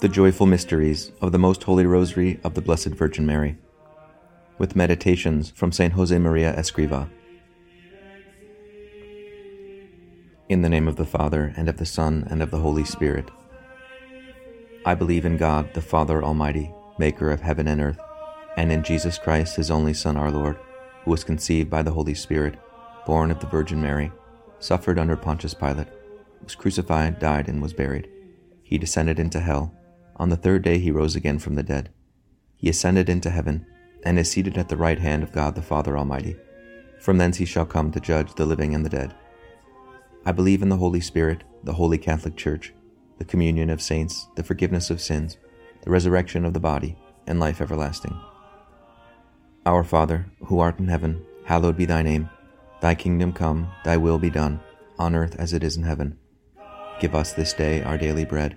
The Joyful Mysteries of the Most Holy Rosary of the Blessed Virgin Mary, with meditations from St. Jose Maria Escriva. In the name of the Father, and of the Son, and of the Holy Spirit. I believe in God, the Father Almighty, maker of heaven and earth, and in Jesus Christ, his only Son, our Lord, who was conceived by the Holy Spirit, born of the Virgin Mary, suffered under Pontius Pilate, was crucified, died, and was buried. He descended into hell on the third day he rose again from the dead. He ascended into heaven, and is seated at the right hand of God the Father Almighty. From thence he shall come to judge the living and the dead. I believe in the Holy Spirit, the holy Catholic Church, the communion of saints, the forgiveness of sins, the resurrection of the body, and life everlasting. Our Father, who art in heaven, hallowed be thy name. Thy kingdom come, thy will be done, on earth as it is in heaven. Give us this day our daily bread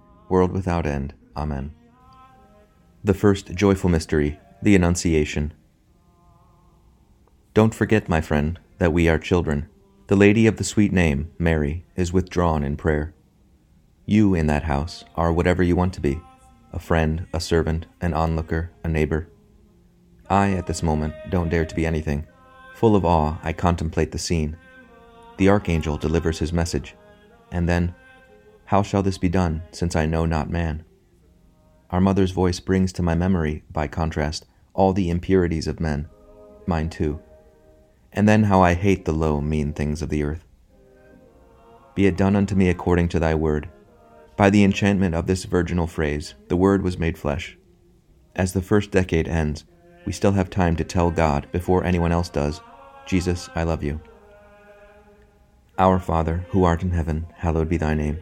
world without end. Amen. The first joyful mystery, the Annunciation. Don't forget, my friend, that we are children. The lady of the sweet name, Mary, is withdrawn in prayer. You in that house are whatever you want to be a friend, a servant, an onlooker, a neighbor. I, at this moment, don't dare to be anything. Full of awe, I contemplate the scene. The archangel delivers his message, and then how shall this be done, since I know not man? Our mother's voice brings to my memory, by contrast, all the impurities of men, mine too. And then how I hate the low, mean things of the earth. Be it done unto me according to thy word. By the enchantment of this virginal phrase, the word was made flesh. As the first decade ends, we still have time to tell God, before anyone else does, Jesus, I love you. Our Father, who art in heaven, hallowed be thy name.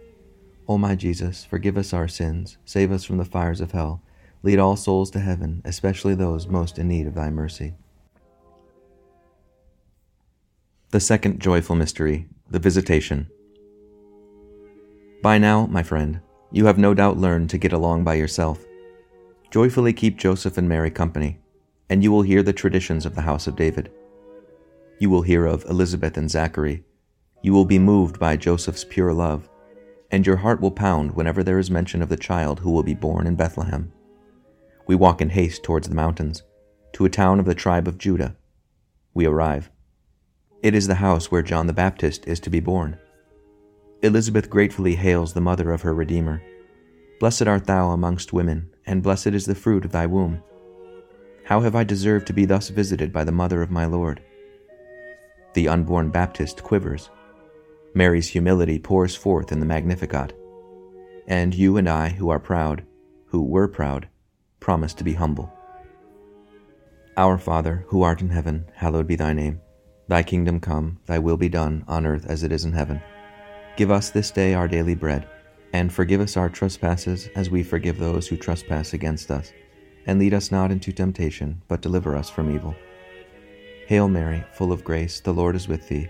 O my Jesus, forgive us our sins, save us from the fires of hell, lead all souls to heaven, especially those most in need of thy mercy. The second joyful mystery, the Visitation. By now, my friend, you have no doubt learned to get along by yourself. Joyfully keep Joseph and Mary company, and you will hear the traditions of the house of David. You will hear of Elizabeth and Zachary. You will be moved by Joseph's pure love, and your heart will pound whenever there is mention of the child who will be born in Bethlehem. We walk in haste towards the mountains, to a town of the tribe of Judah. We arrive. It is the house where John the Baptist is to be born. Elizabeth gratefully hails the mother of her Redeemer. Blessed art thou amongst women, and blessed is the fruit of thy womb. How have I deserved to be thus visited by the mother of my Lord? The unborn Baptist quivers. Mary's humility pours forth in the Magnificat. And you and I, who are proud, who were proud, promise to be humble. Our Father, who art in heaven, hallowed be thy name. Thy kingdom come, thy will be done, on earth as it is in heaven. Give us this day our daily bread, and forgive us our trespasses as we forgive those who trespass against us. And lead us not into temptation, but deliver us from evil. Hail Mary, full of grace, the Lord is with thee.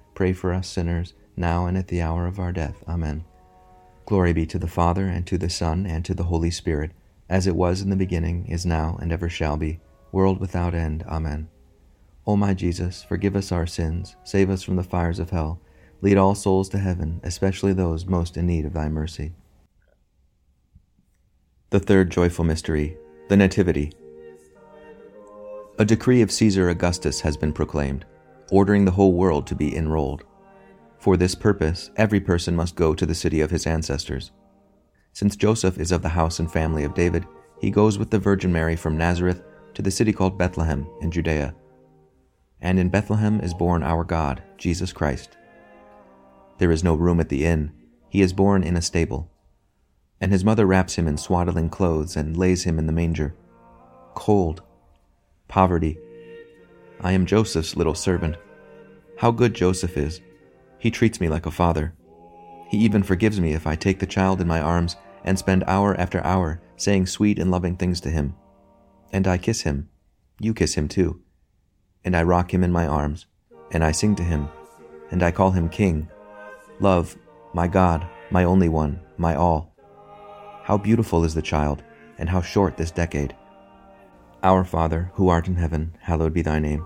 pray for us sinners, now and at the hour of our death. Amen. Glory be to the Father, and to the Son, and to the Holy Spirit, as it was in the beginning, is now, and ever shall be, world without end. Amen. O my Jesus, forgive us our sins, save us from the fires of hell, lead all souls to heaven, especially those most in need of thy mercy. The third joyful mystery, the Nativity. A decree of Caesar Augustus has been proclaimed, ordering the whole world to be enrolled. For this purpose, every person must go to the city of his ancestors. Since Joseph is of the house and family of David, he goes with the Virgin Mary from Nazareth to the city called Bethlehem in Judea and in Bethlehem is born our God, Jesus Christ. There is no room at the inn, he is born in a stable. And his mother wraps him in swaddling clothes and lays him in the manger. Cold, poverty. I am Joseph's little servant. How good Joseph is! He treats me like a father. He even forgives me if I take the child in my arms and spend hour after hour saying sweet and loving things to him. And I kiss him. You kiss him too and I rock him in my arms, and I sing to him, and I call him King, Love, my God, my only one, my all. How beautiful is the child, and how short this decade. Our Father, who art in heaven, hallowed be thy name.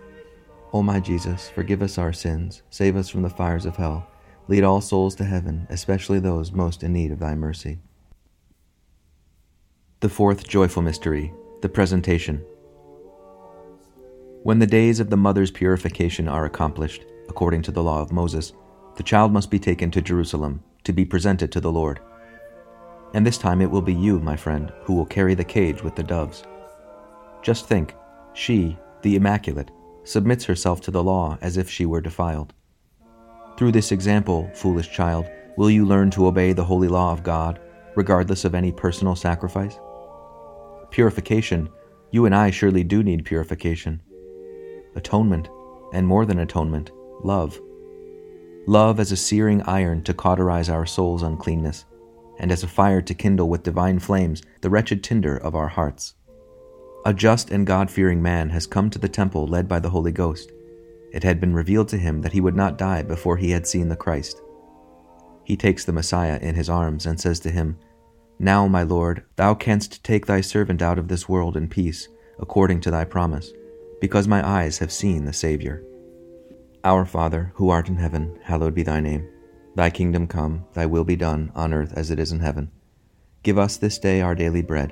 O my Jesus, forgive us our sins, save us from the fires of hell, lead all souls to heaven, especially those most in need of thy mercy. The fourth joyful mystery, the Presentation. When the days of the mother's purification are accomplished, according to the law of Moses, the child must be taken to Jerusalem to be presented to the Lord. And this time it will be you, my friend, who will carry the cage with the doves. Just think, she, the Immaculate, submits herself to the law as if she were defiled. Through this example, foolish child, will you learn to obey the holy law of God, regardless of any personal sacrifice? Purification, you and I surely do need purification atonement, and more than atonement, love. Love as a searing iron to cauterize our soul's uncleanness, and as a fire to kindle with divine flames the wretched tinder of our hearts. A just and God fearing man has come to the temple led by the Holy Ghost. It had been revealed to him that he would not die before he had seen the Christ. He takes the Messiah in his arms and says to him, Now, my Lord, thou canst take thy servant out of this world in peace, according to thy promise because my eyes have seen the Savior. Our Father, who art in heaven, hallowed be thy name. Thy kingdom come, thy will be done, on earth as it is in heaven. Give us this day our daily bread,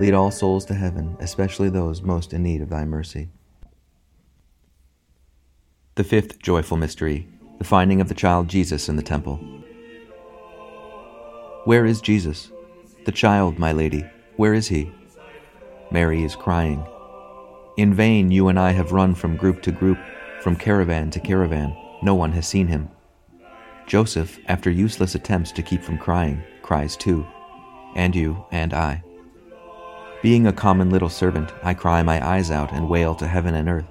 lead all souls to heaven, especially those most in need of thy mercy. The fifth joyful mystery, the finding of the child Jesus in the temple. Where is Jesus? The child, my lady, where is he? Mary is crying. In vain you and I have run from group to group, from caravan to caravan. No one has seen him. Joseph, after useless attempts to keep from crying, cries too. And you and I. Being a common little servant, I cry my eyes out and wail to heaven and earth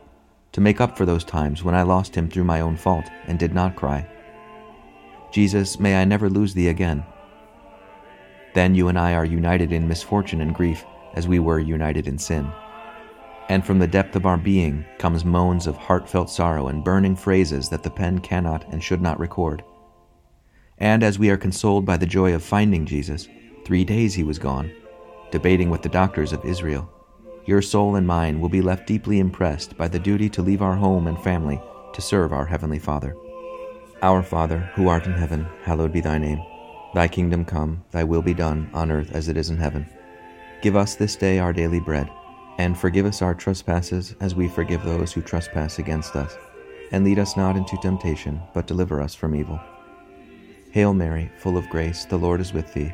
to make up for those times when I lost him through my own fault and did not cry. Jesus, may I never lose thee again. Then you and I are united in misfortune and grief as we were united in sin. And from the depth of our being comes moans of heartfelt sorrow and burning phrases that the pen cannot and should not record. And as we are consoled by the joy of finding Jesus, three days he was gone, debating with the doctors of Israel your soul and mine will be left deeply impressed by the duty to leave our home and family to serve our Heavenly Father. Our Father, who art in heaven, hallowed be thy name. Thy kingdom come, thy will be done, on earth as it is in heaven. Give us this day our daily bread, and forgive us our trespasses as we forgive those who trespass against us. And lead us not into temptation, but deliver us from evil. Hail Mary, full of grace, the Lord is with thee.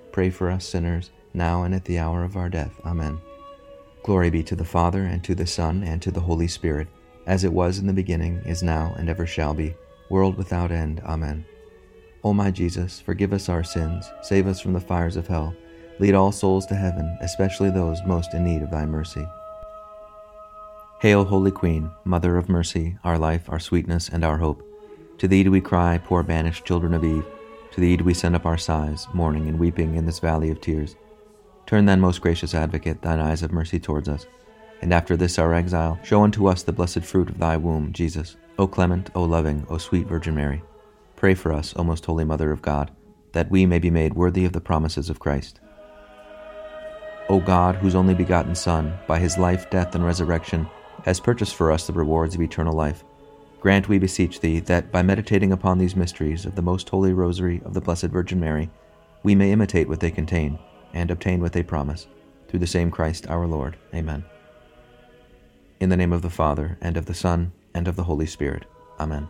pray for us sinners, now and at the hour of our death. Amen. Glory be to the Father, and to the Son, and to the Holy Spirit, as it was in the beginning, is now, and ever shall be, world without end. Amen. O my Jesus, forgive us our sins, save us from the fires of hell, lead all souls to heaven, especially those most in need of thy mercy. Hail, Holy Queen, Mother of Mercy, our life, our sweetness, and our hope. To thee do we cry, poor banished children of Eve. To thee do we send up our sighs, mourning and weeping in this valley of tears. Turn then, most gracious Advocate, thine eyes of mercy towards us, and after this our exile, show unto us the blessed fruit of thy womb, Jesus. O clement, O loving, O sweet Virgin Mary. Pray for us, O most holy Mother of God, that we may be made worthy of the promises of Christ. O God, whose only begotten Son, by his life, death, and resurrection, has purchased for us the rewards of eternal life, grant, we beseech thee, that by meditating upon these mysteries of the most holy Rosary of the Blessed Virgin Mary, we may imitate what they contain and obtain what they promise. Through the same Christ our Lord. Amen. In the name of the Father, and of the Son, and of the Holy Spirit. Amen.